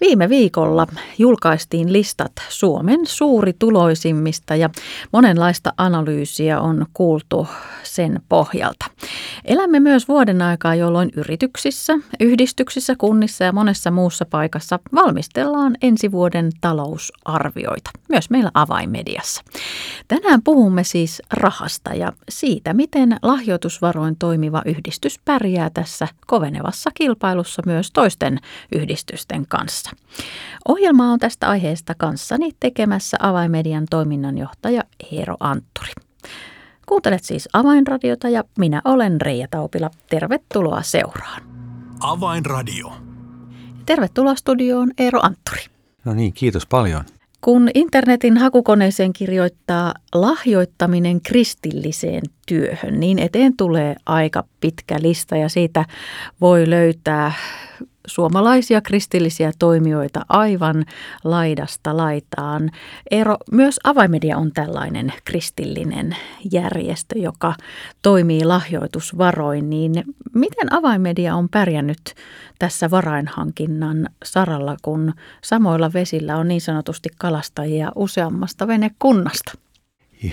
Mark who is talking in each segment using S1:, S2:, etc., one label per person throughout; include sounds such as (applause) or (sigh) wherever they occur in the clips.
S1: Viime viikolla julkaistiin listat Suomen suurituloisimmista ja monenlaista analyysiä on kuultu sen pohjalta. Elämme myös vuoden aikaa, jolloin yrityksissä, yhdistyksissä, kunnissa ja monessa muussa paikassa valmistellaan ensi vuoden talousarvioita, myös meillä avaimediassa. Tänään puhumme siis rahasta ja siitä, miten lahjoitusvaroin toimiva yhdistys pärjää tässä kovenevassa kilpailussa myös toisten yhdistysten kanssa. Ohjelma on tästä aiheesta kanssani tekemässä avaimedian toiminnanjohtaja Eero Antturi. Kuuntelet siis Avainradiota ja minä olen Reija Taupila. Tervetuloa seuraan.
S2: Avainradio.
S1: Tervetuloa studioon Eero Antturi.
S3: No niin, kiitos paljon.
S1: Kun internetin hakukoneeseen kirjoittaa lahjoittaminen kristilliseen työhön, niin eteen tulee aika pitkä lista ja siitä voi löytää suomalaisia kristillisiä toimijoita aivan laidasta laitaan. Eero, myös Avaimedia on tällainen kristillinen järjestö, joka toimii lahjoitusvaroin. Niin miten Avaimedia on pärjännyt tässä varainhankinnan saralla, kun samoilla vesillä on niin sanotusti kalastajia useammasta venekunnasta?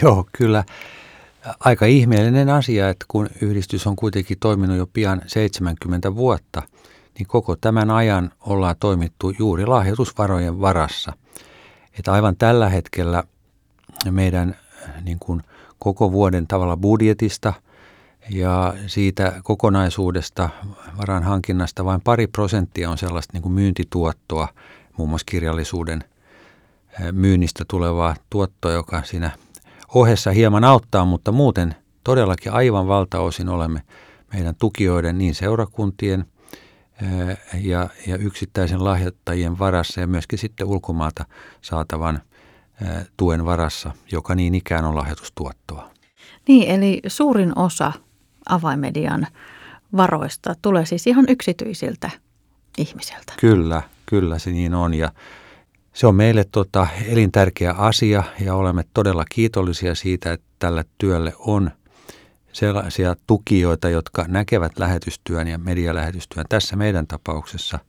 S3: Joo, kyllä aika ihmeellinen asia, että kun yhdistys on kuitenkin toiminut jo pian 70 vuotta – niin koko tämän ajan ollaan toimittu juuri lahjoitusvarojen varassa. Että aivan tällä hetkellä meidän niin kuin koko vuoden tavalla budjetista ja siitä kokonaisuudesta varan hankinnasta vain pari prosenttia on sellaista niin kuin myyntituottoa, muun muassa kirjallisuuden myynnistä tulevaa tuottoa, joka siinä ohessa hieman auttaa, mutta muuten todellakin aivan valtaosin olemme meidän tukijoiden niin seurakuntien – ja, ja yksittäisen lahjoittajien varassa ja myöskin sitten ulkomaalta saatavan tuen varassa, joka niin ikään on lahjoitustuottoa.
S1: Niin, eli suurin osa avaimedian varoista tulee siis ihan yksityisiltä ihmisiltä.
S3: Kyllä, kyllä se niin on ja se on meille tota elintärkeä asia ja olemme todella kiitollisia siitä, että tällä työlle on sellaisia tukijoita, jotka näkevät lähetystyön ja medialähetystyön tässä meidän tapauksessa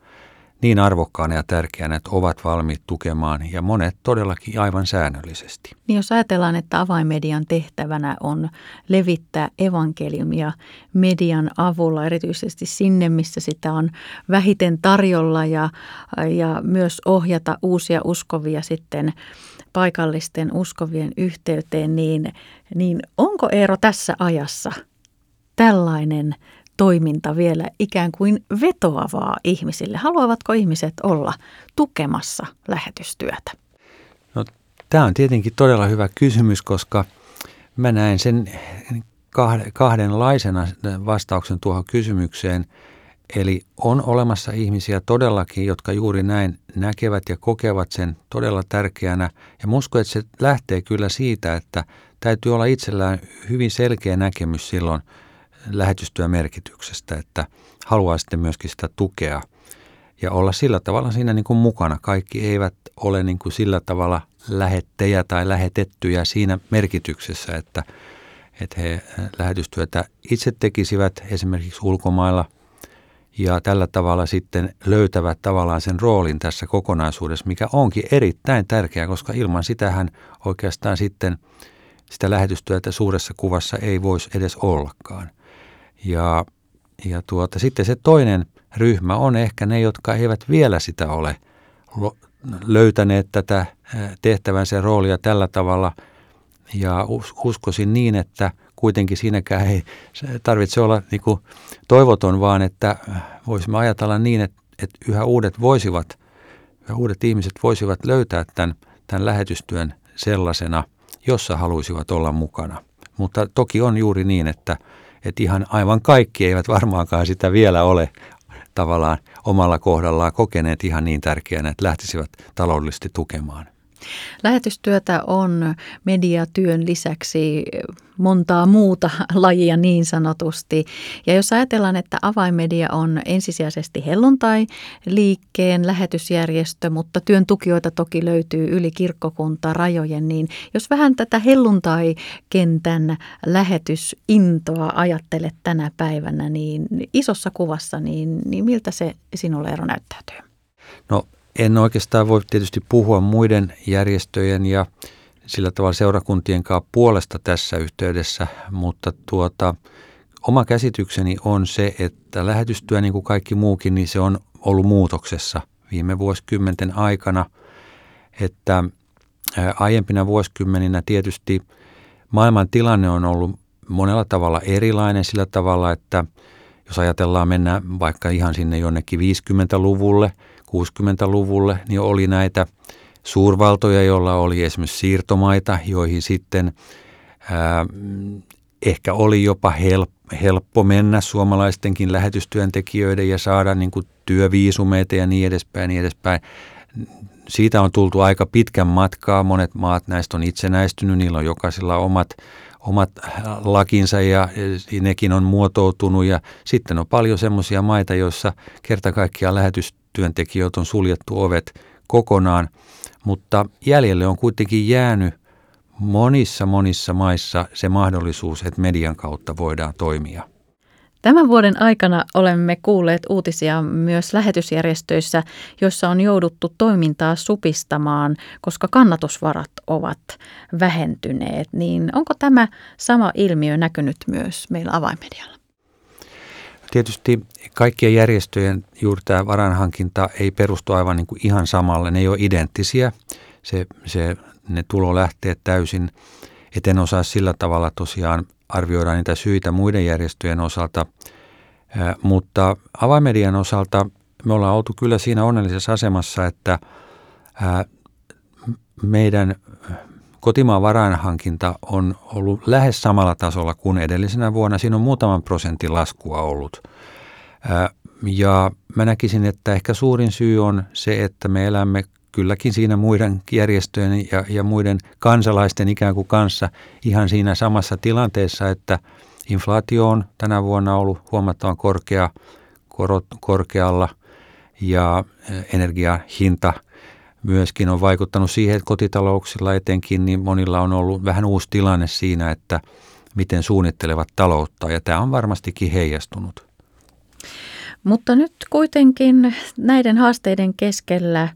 S3: niin arvokkaana ja tärkeänä, että ovat valmiit tukemaan ja monet todellakin aivan säännöllisesti.
S1: Niin jos ajatellaan, että avainmedian tehtävänä on levittää evankeliumia median avulla, erityisesti sinne, missä sitä on vähiten tarjolla ja, ja myös ohjata uusia uskovia sitten paikallisten uskovien yhteyteen, niin, niin onko Eero tässä ajassa tällainen toiminta vielä ikään kuin vetoavaa ihmisille? Haluavatko ihmiset olla tukemassa lähetystyötä?
S3: No, tämä on tietenkin todella hyvä kysymys, koska mä näen sen kahdenlaisena vastauksen tuohon kysymykseen – Eli on olemassa ihmisiä todellakin, jotka juuri näin näkevät ja kokevat sen todella tärkeänä. Ja uskon, että se lähtee kyllä siitä, että täytyy olla itsellään hyvin selkeä näkemys silloin lähetystyön merkityksestä, että haluaa sitten myöskin sitä tukea ja olla sillä tavalla siinä niin kuin mukana. Kaikki eivät ole niin kuin sillä tavalla lähettejä tai lähetettyjä siinä merkityksessä, että, että he lähetystyötä itse tekisivät esimerkiksi ulkomailla – ja tällä tavalla sitten löytävät tavallaan sen roolin tässä kokonaisuudessa, mikä onkin erittäin tärkeää, koska ilman sitähän oikeastaan sitten sitä lähetystyötä suuressa kuvassa ei voisi edes ollakaan. Ja, ja tuota, sitten se toinen ryhmä on ehkä ne, jotka eivät vielä sitä ole löytäneet tätä tehtävänsä roolia tällä tavalla. Ja uskoisin niin, että – kuitenkin siinäkään ei tarvitse olla niin kuin toivoton, vaan että voisimme ajatella niin, että, että yhä uudet voisivat, yhä uudet ihmiset voisivat löytää tämän, tämän lähetystyön sellaisena, jossa haluaisivat olla mukana. Mutta toki on juuri niin, että, että ihan aivan kaikki eivät varmaankaan sitä vielä ole tavallaan omalla kohdallaan kokeneet ihan niin tärkeänä, että lähtisivät taloudellisesti tukemaan.
S1: Lähetystyötä on mediatyön lisäksi montaa muuta (laughs) lajia niin sanotusti. Ja jos ajatellaan, että avainmedia on ensisijaisesti helluntai-liikkeen lähetysjärjestö, mutta työn tukijoita toki löytyy yli kirkkokunta rajojen, niin jos vähän tätä helluntai-kentän lähetysintoa ajattelet tänä päivänä, niin isossa kuvassa, niin, niin miltä se sinulle ero näyttäytyy?
S3: No en oikeastaan voi tietysti puhua muiden järjestöjen ja sillä tavalla seurakuntien kanssa puolesta tässä yhteydessä, mutta tuota, oma käsitykseni on se, että lähetystyö niin kuin kaikki muukin, niin se on ollut muutoksessa viime vuosikymmenten aikana, että aiempina vuosikymmeninä tietysti maailman tilanne on ollut monella tavalla erilainen sillä tavalla, että jos ajatellaan mennä vaikka ihan sinne jonnekin 50-luvulle, 60-luvulle, niin oli näitä suurvaltoja, joilla oli esimerkiksi siirtomaita, joihin sitten ää, ehkä oli jopa help, helppo mennä suomalaistenkin lähetystyöntekijöiden ja saada niin kuin työviisumeita ja niin edespäin, niin edespäin. Siitä on tultu aika pitkän matkaa. Monet maat näistä on itsenäistynyt, niillä on jokaisella omat, omat lakinsa ja nekin on muotoutunut. Ja sitten on paljon semmoisia maita, joissa kerta kaikkiaan lähetystyöntekijöitä on suljettu ovet kokonaan – mutta jäljelle on kuitenkin jäänyt monissa monissa maissa se mahdollisuus, että median kautta voidaan toimia.
S1: Tämän vuoden aikana olemme kuulleet uutisia myös lähetysjärjestöissä, joissa on jouduttu toimintaa supistamaan, koska kannatusvarat ovat vähentyneet. Niin onko tämä sama ilmiö näkynyt myös meillä avainmedialla?
S3: Tietysti kaikkien järjestöjen juuri tämä varanhankinta ei perustu aivan niin kuin ihan samalle. Ne ei ole identtisiä. Se, se, ne tulolähteet täysin. Et en osaa sillä tavalla tosiaan arvioida niitä syitä muiden järjestöjen osalta. Mutta avaimedian osalta me ollaan oltu kyllä siinä onnellisessa asemassa, että meidän kotimaan varainhankinta on ollut lähes samalla tasolla kuin edellisenä vuonna. Siinä on muutaman prosentin laskua ollut. Ja mä näkisin, että ehkä suurin syy on se, että me elämme kylläkin siinä muiden järjestöjen ja, ja muiden kansalaisten ikään kuin kanssa ihan siinä samassa tilanteessa, että inflaatio on tänä vuonna ollut huomattavan korkea, korot korkealla ja energiahinta – myöskin on vaikuttanut siihen, että kotitalouksilla etenkin niin monilla on ollut vähän uusi tilanne siinä, että miten suunnittelevat taloutta ja tämä on varmastikin heijastunut.
S1: Mutta nyt kuitenkin näiden haasteiden keskellä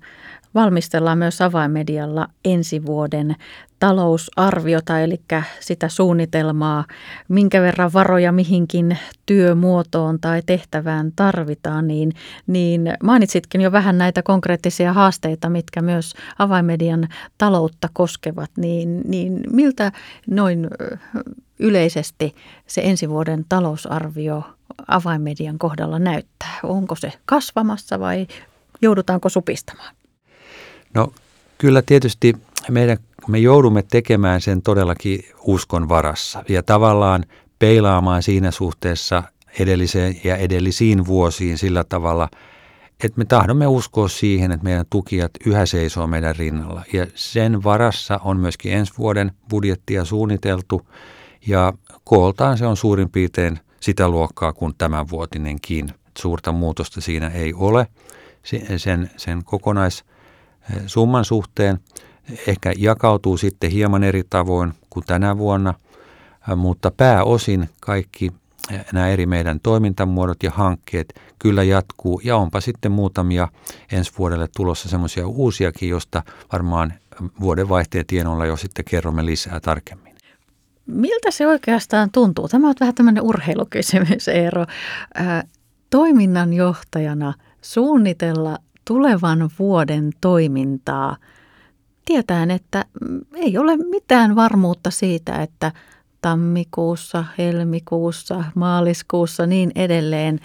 S1: valmistellaan myös avainmedialla ensi vuoden talousarviota, eli sitä suunnitelmaa, minkä verran varoja mihinkin työmuotoon tai tehtävään tarvitaan, niin, niin mainitsitkin jo vähän näitä konkreettisia haasteita, mitkä myös avainmedian taloutta koskevat, niin, niin miltä noin yleisesti se ensi vuoden talousarvio avainmedian kohdalla näyttää? Onko se kasvamassa vai joudutaanko supistamaan?
S3: No kyllä tietysti meidän, me joudumme tekemään sen todellakin uskon varassa ja tavallaan peilaamaan siinä suhteessa edelliseen ja edellisiin vuosiin sillä tavalla, että me tahdomme uskoa siihen, että meidän tukijat yhä seisoo meidän rinnalla. Ja sen varassa on myöskin ensi vuoden budjettia suunniteltu ja kooltaan se on suurin piirtein sitä luokkaa kuin tämänvuotinenkin. Suurta muutosta siinä ei ole. Sen, sen kokonais summan suhteen. Ehkä jakautuu sitten hieman eri tavoin kuin tänä vuonna, mutta pääosin kaikki nämä eri meidän toimintamuodot ja hankkeet kyllä jatkuu ja onpa sitten muutamia ensi vuodelle tulossa semmoisia uusiakin, josta varmaan vuodenvaihteen tienoilla jo sitten kerromme lisää tarkemmin.
S1: Miltä se oikeastaan tuntuu? Tämä on vähän tämmöinen urheilukysymys, Eero. Toiminnanjohtajana suunnitella tulevan vuoden toimintaa tietäen, että ei ole mitään varmuutta siitä, että tammikuussa, helmikuussa, maaliskuussa niin edelleen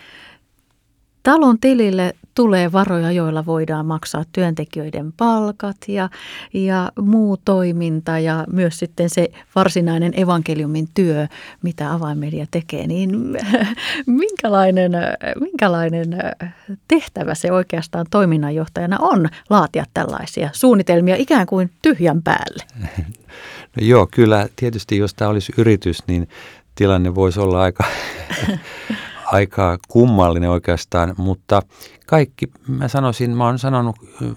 S1: talon tilille tulee varoja, joilla voidaan maksaa työntekijöiden palkat ja, ja muu toiminta ja myös sitten se varsinainen evankeliumin työ, mitä avainmedia tekee, niin (laughs) minkälainen, minkälainen tehtävä se oikeastaan toiminnanjohtajana on laatia tällaisia suunnitelmia ikään kuin tyhjän päälle? (laughs)
S3: No joo, kyllä tietysti jos tämä olisi yritys, niin tilanne voisi olla aika, aika kummallinen oikeastaan, mutta kaikki, mä sanoisin, mä oon sanonut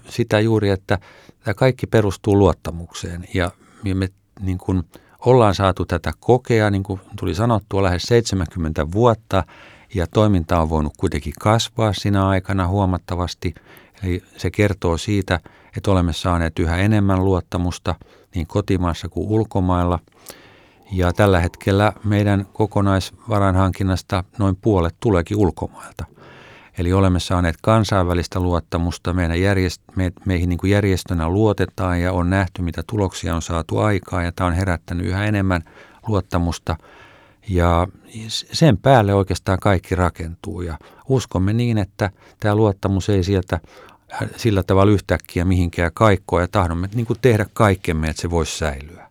S3: sitä juuri, että tämä kaikki perustuu luottamukseen ja me niin kuin ollaan saatu tätä kokea, niin kuin tuli sanottua, lähes 70 vuotta ja toiminta on voinut kuitenkin kasvaa siinä aikana huomattavasti. Eli se kertoo siitä, että olemme saaneet yhä enemmän luottamusta niin kotimaassa kuin ulkomailla – ja tällä hetkellä meidän kokonaisvarainhankinnasta noin puolet tuleekin ulkomailta. Eli olemme saaneet kansainvälistä luottamusta, meidän järjest, me, meihin niin kuin järjestönä luotetaan ja on nähty, mitä tuloksia on saatu aikaa ja tämä on herättänyt yhä enemmän luottamusta. Ja sen päälle oikeastaan kaikki rakentuu ja uskomme niin, että tämä luottamus ei sieltä sillä tavalla yhtäkkiä mihinkään kaikkoa ja tahdomme niin kuin tehdä kaikkemme, että se voisi säilyä.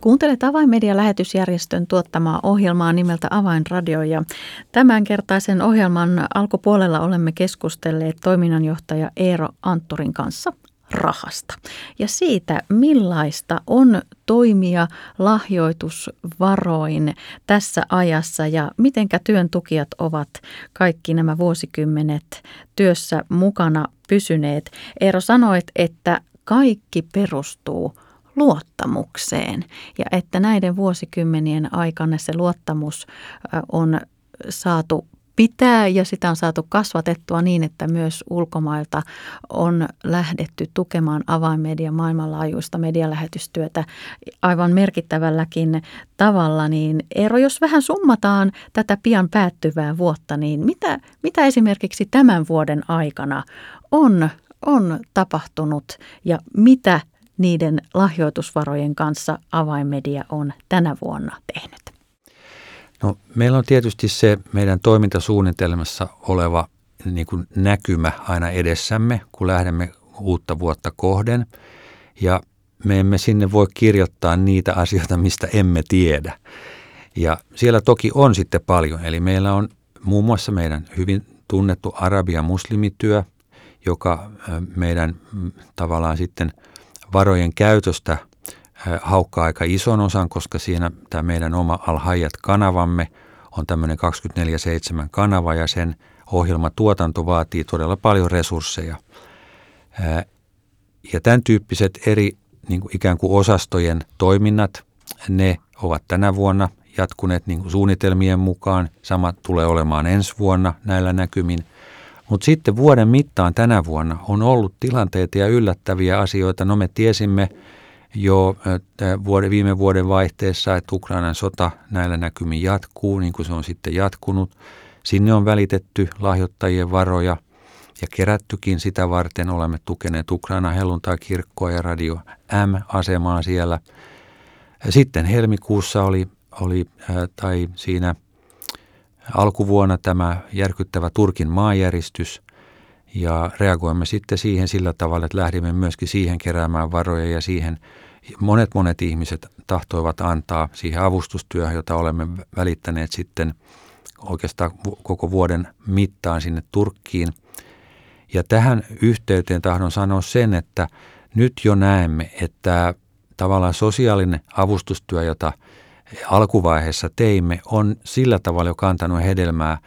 S1: Kuuntelet Avainmedia-lähetysjärjestön tuottamaa ohjelmaa nimeltä Avainradio ja tämänkertaisen ohjelman alkupuolella olemme keskustelleet toiminnanjohtaja Eero Antturin kanssa rahasta ja siitä, millaista on toimia lahjoitusvaroin tässä ajassa ja mitenkä työn tukijat ovat kaikki nämä vuosikymmenet työssä mukana pysyneet. Eero sanoit, että kaikki perustuu luottamukseen ja että näiden vuosikymmenien aikana se luottamus on saatu pitää ja sitä on saatu kasvatettua niin, että myös ulkomailta on lähdetty tukemaan avainmedian maailmanlaajuista medialähetystyötä aivan merkittävälläkin tavalla. Niin Eero, jos vähän summataan tätä pian päättyvää vuotta, niin mitä, mitä esimerkiksi tämän vuoden aikana on, on tapahtunut ja mitä niiden lahjoitusvarojen kanssa avainmedia on tänä vuonna tehnyt?
S3: No, meillä on tietysti se meidän toimintasuunnitelmassa oleva niin kuin näkymä aina edessämme, kun lähdemme uutta vuotta kohden. Ja me emme sinne voi kirjoittaa niitä asioita, mistä emme tiedä. Ja siellä toki on sitten paljon. Eli meillä on muun muassa meidän hyvin tunnettu arabia muslimityö, joka meidän mm, tavallaan sitten – varojen käytöstä haukkaa aika ison osan, koska siinä tämä meidän oma Alhajat-kanavamme on tämmöinen 24-7 kanava ja sen ohjelmatuotanto vaatii todella paljon resursseja. Ja tämän tyyppiset eri niin kuin ikään kuin osastojen toiminnat, ne ovat tänä vuonna jatkuneet niin kuin suunnitelmien mukaan. Sama tulee olemaan ensi vuonna näillä näkymin. Mutta sitten vuoden mittaan tänä vuonna on ollut tilanteita ja yllättäviä asioita. No me tiesimme jo viime vuoden vaihteessa, että Ukrainan sota näillä näkymin jatkuu, niin kuin se on sitten jatkunut. Sinne on välitetty lahjoittajien varoja ja kerättykin sitä varten. Olemme tukeneet Ukraina helluntai-kirkkoa ja Radio M-asemaa siellä. Sitten helmikuussa oli, oli tai siinä – alkuvuonna tämä järkyttävä Turkin maanjäristys ja reagoimme sitten siihen sillä tavalla, että lähdimme myöskin siihen keräämään varoja ja siihen monet monet ihmiset tahtoivat antaa siihen avustustyöhön, jota olemme välittäneet sitten oikeastaan koko vuoden mittaan sinne Turkkiin. Ja tähän yhteyteen tahdon sanoa sen, että nyt jo näemme, että tavallaan sosiaalinen avustustyö, jota alkuvaiheessa teimme, on sillä tavalla jo kantanut hedelmää,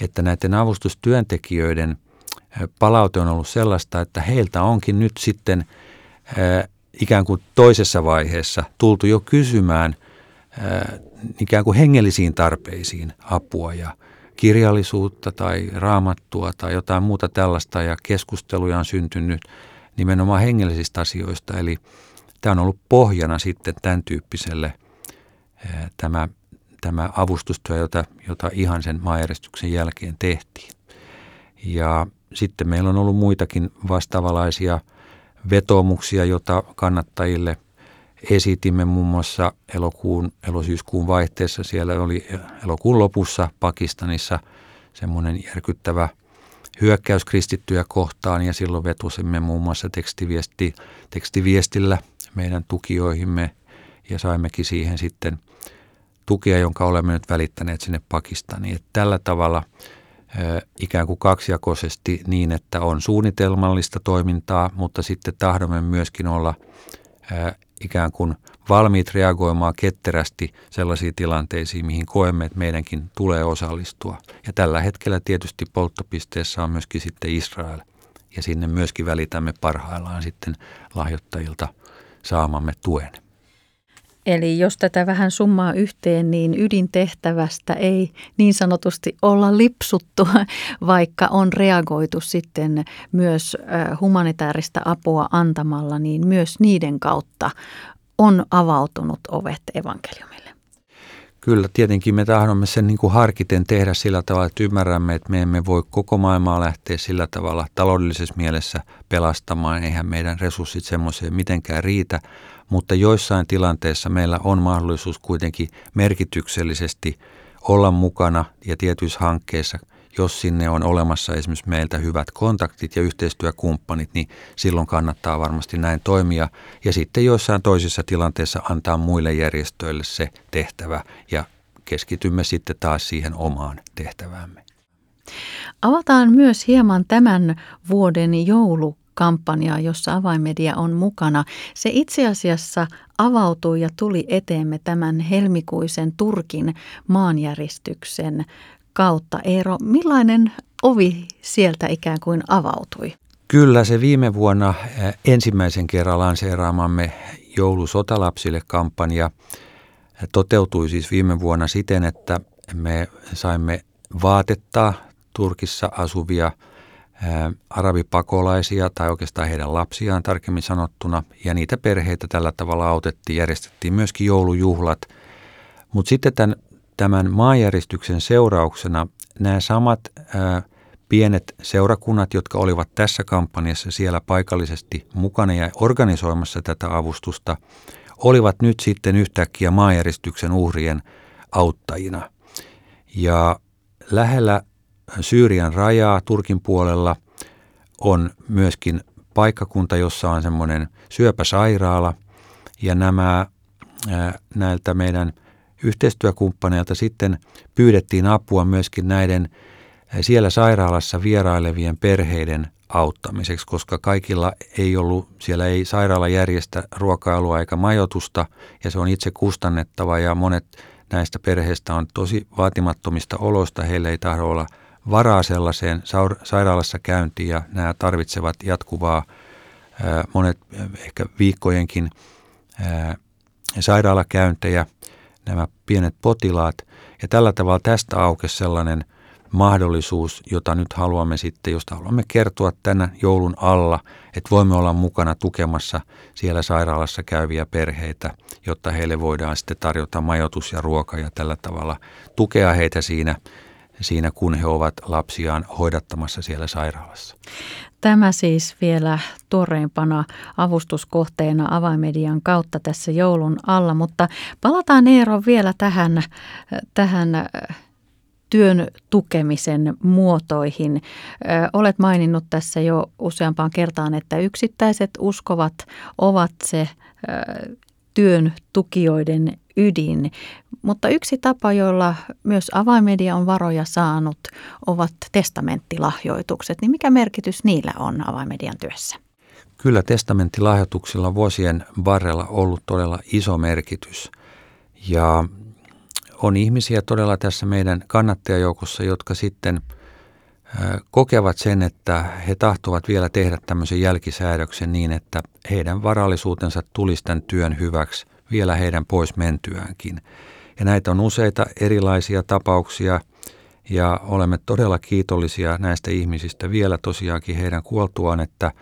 S3: että näiden avustustyöntekijöiden palaute on ollut sellaista, että heiltä onkin nyt sitten ikään kuin toisessa vaiheessa tultu jo kysymään ikään kuin hengellisiin tarpeisiin apua ja kirjallisuutta tai raamattua tai jotain muuta tällaista ja keskusteluja on syntynyt nimenomaan hengellisistä asioista. Eli tämä on ollut pohjana sitten tämän tyyppiselle tämä, tämä avustustyö, jota, jota ihan sen maajärjestyksen jälkeen tehtiin. Ja sitten meillä on ollut muitakin vastaavanlaisia vetomuksia, joita kannattajille esitimme muun muassa elokuun, elosyyskuun vaihteessa. Siellä oli elokuun lopussa Pakistanissa semmoinen järkyttävä hyökkäys kristittyjä kohtaan ja silloin vetusimme muun muassa tekstiviesti, tekstiviestillä meidän tukijoihimme ja saimmekin siihen sitten tukea, jonka olemme nyt välittäneet sinne Pakistaniin. Että tällä tavalla – ikään kuin kaksijakoisesti niin, että on suunnitelmallista toimintaa, mutta sitten tahdomme myöskin olla ikään kuin valmiit reagoimaan ketterästi sellaisiin tilanteisiin, mihin koemme, että meidänkin tulee osallistua. Ja tällä hetkellä tietysti polttopisteessä on myöskin sitten Israel, ja sinne myöskin välitämme parhaillaan sitten lahjoittajilta saamamme tuen.
S1: Eli jos tätä vähän summaa yhteen, niin ydintehtävästä ei niin sanotusti olla lipsuttu, (laughs) vaikka on reagoitu sitten myös humanitaarista apua antamalla, niin myös niiden kautta on avautunut ovet evankeliumille.
S3: Kyllä, tietenkin me tahdomme sen niin kuin harkiten tehdä sillä tavalla, että ymmärrämme, että me emme voi koko maailmaa lähteä sillä tavalla taloudellisessa mielessä pelastamaan. Eihän meidän resurssit semmoiseen mitenkään riitä, mutta joissain tilanteissa meillä on mahdollisuus kuitenkin merkityksellisesti olla mukana ja tietyissä hankkeissa, jos sinne on olemassa esimerkiksi meiltä hyvät kontaktit ja yhteistyökumppanit, niin silloin kannattaa varmasti näin toimia. Ja sitten joissain toisissa tilanteissa antaa muille järjestöille se tehtävä ja keskitymme sitten taas siihen omaan tehtäväämme.
S1: Avataan myös hieman tämän vuoden joulu kampanjaa, jossa avaimedia on mukana. Se itse asiassa avautui ja tuli eteemme tämän helmikuisen Turkin maanjäristyksen kautta. Eero, millainen ovi sieltä ikään kuin avautui?
S3: Kyllä se viime vuonna eh, ensimmäisen kerran lanseeraamamme joulusotalapsille kampanja eh, toteutui siis viime vuonna siten, että me saimme vaatettaa Turkissa asuvia – arabipakolaisia tai oikeastaan heidän lapsiaan tarkemmin sanottuna. Ja niitä perheitä tällä tavalla autettiin, järjestettiin myöskin joulujuhlat. Mutta sitten tämän, tämän maanjäristyksen seurauksena nämä samat ää, pienet seurakunnat, jotka olivat tässä kampanjassa siellä paikallisesti mukana ja organisoimassa tätä avustusta, olivat nyt sitten yhtäkkiä maanjäristyksen uhrien auttajina. Ja lähellä Syyrian rajaa Turkin puolella. On myöskin paikkakunta, jossa on semmoinen syöpäsairaala. Ja nämä näiltä meidän yhteistyökumppaneilta sitten pyydettiin apua myöskin näiden siellä sairaalassa vierailevien perheiden auttamiseksi, koska kaikilla ei ollut, siellä ei sairaala järjestä ruokailua eikä majoitusta ja se on itse kustannettava ja monet näistä perheistä on tosi vaatimattomista oloista, heillä ei tahdo olla varaa sellaiseen sairaalassa käyntiin ja nämä tarvitsevat jatkuvaa, monet ehkä viikkojenkin sairaalakäyntejä, nämä pienet potilaat. Ja tällä tavalla tästä aukesi sellainen mahdollisuus, jota nyt haluamme sitten, josta haluamme kertoa tänä joulun alla, että voimme olla mukana tukemassa siellä sairaalassa käyviä perheitä, jotta heille voidaan sitten tarjota majoitus ja ruoka ja tällä tavalla tukea heitä siinä siinä, kun he ovat lapsiaan hoidattamassa siellä sairaalassa.
S1: Tämä siis vielä tuoreimpana avustuskohteena avaimedian kautta tässä joulun alla, mutta palataan Eero vielä tähän, tähän työn tukemisen muotoihin. Olet maininnut tässä jo useampaan kertaan, että yksittäiset uskovat ovat se työn tukijoiden ydin. Mutta yksi tapa, jolla myös avaimedia on varoja saanut, ovat testamenttilahjoitukset. Niin mikä merkitys niillä on avaimedian työssä?
S3: kyllä testamenttilahjoituksilla vuosien varrella ollut todella iso merkitys. Ja on ihmisiä todella tässä meidän kannattajajoukossa, jotka sitten kokevat sen, että he tahtovat vielä tehdä tämmöisen jälkisäädöksen niin, että heidän varallisuutensa tulisi tämän työn hyväksi vielä heidän pois mentyäänkin. Ja näitä on useita erilaisia tapauksia ja olemme todella kiitollisia näistä ihmisistä vielä tosiaankin heidän kuoltuaan, että,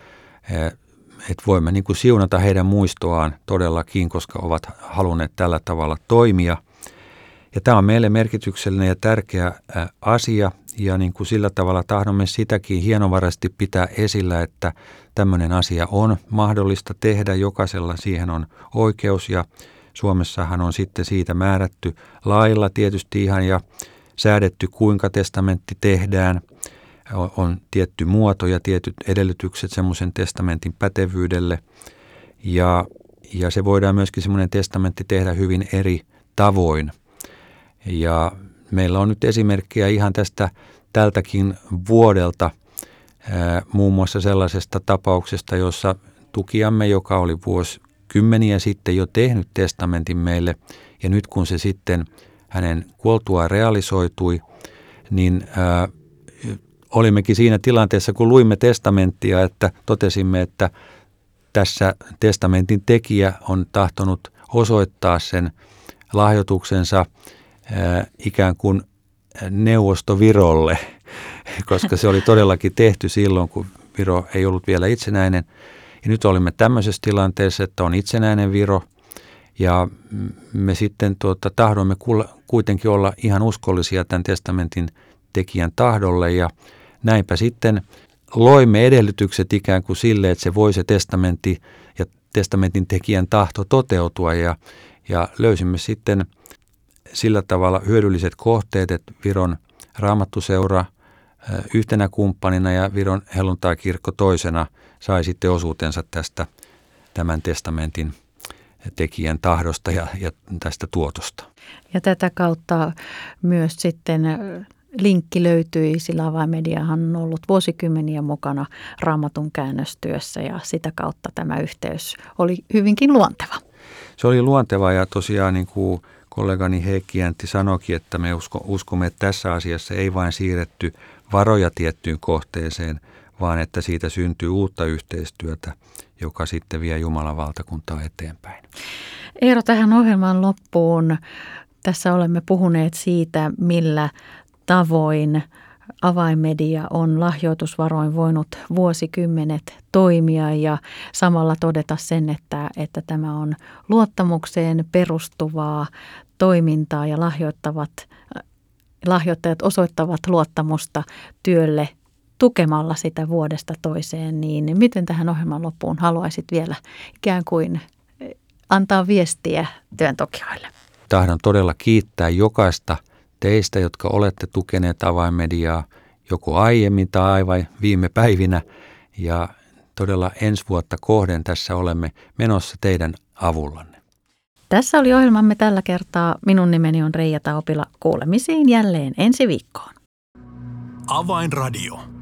S3: että voimme niin kuin siunata heidän muistoaan todellakin, koska ovat halunneet tällä tavalla toimia. Ja tämä on meille merkityksellinen ja tärkeä asia ja niin kuin sillä tavalla tahdomme sitäkin hienovaraisesti pitää esillä, että tämmöinen asia on mahdollista tehdä. Jokaisella siihen on oikeus ja Suomessahan on sitten siitä määrätty lailla tietysti ihan ja säädetty, kuinka testamentti tehdään. On tietty muoto ja tietyt edellytykset semmoisen testamentin pätevyydelle. Ja, ja se voidaan myöskin semmoinen testamentti tehdä hyvin eri tavoin. Ja meillä on nyt esimerkkejä ihan tästä tältäkin vuodelta muun muassa sellaisesta tapauksesta, jossa tukiamme, joka oli vuosi kymmeniä sitten jo tehnyt testamentin meille, ja nyt kun se sitten hänen kuoltua realisoitui, niin ää, olimmekin siinä tilanteessa, kun luimme testamenttia, että totesimme, että tässä testamentin tekijä on tahtonut osoittaa sen lahjoituksensa ää, ikään kuin neuvostovirolle, (laughs) koska se oli todellakin tehty silloin, kun Viro ei ollut vielä itsenäinen. Ja nyt olimme tämmöisessä tilanteessa, että on itsenäinen Viro ja me sitten tuota, tahdoimme kuitenkin olla ihan uskollisia tämän testamentin tekijän tahdolle ja näinpä sitten loimme edellytykset ikään kuin sille, että se voi se testamentti ja testamentin tekijän tahto toteutua ja, ja löysimme sitten sillä tavalla hyödylliset kohteet, että Viron raamattuseura yhtenä kumppanina ja Viron helluntaikirkko toisena sai sitten osuutensa tästä tämän testamentin tekijän tahdosta ja, ja tästä tuotosta.
S1: Ja tätä kautta myös sitten linkki löytyi, sillä Mediahan on ollut vuosikymmeniä mukana raamatun käännöstyössä ja sitä kautta tämä yhteys oli hyvinkin luonteva.
S3: Se oli luonteva ja tosiaan niin kuin kollegani Heikki Jäntti sanoikin, että me usko, uskomme, että tässä asiassa ei vain siirretty varoja tiettyyn kohteeseen, vaan että siitä syntyy uutta yhteistyötä, joka sitten vie Jumalan valtakuntaa eteenpäin.
S1: Eero, tähän ohjelman loppuun. Tässä olemme puhuneet siitä, millä tavoin avaimedia on lahjoitusvaroin voinut vuosikymmenet toimia ja samalla todeta sen, että, että tämä on luottamukseen perustuvaa toimintaa ja lahjoittavat, lahjoittajat osoittavat luottamusta työlle tukemalla sitä vuodesta toiseen, niin miten tähän ohjelman loppuun haluaisit vielä ikään kuin antaa viestiä työntokijoille?
S3: Tahdon todella kiittää jokaista teistä, jotka olette tukeneet avainmediaa joko aiemmin tai aivan viime päivinä. Ja todella ensi vuotta kohden tässä olemme menossa teidän avullanne.
S1: Tässä oli ohjelmamme tällä kertaa. Minun nimeni on Reija Taupila. Kuulemisiin jälleen ensi viikkoon.
S2: Avainradio.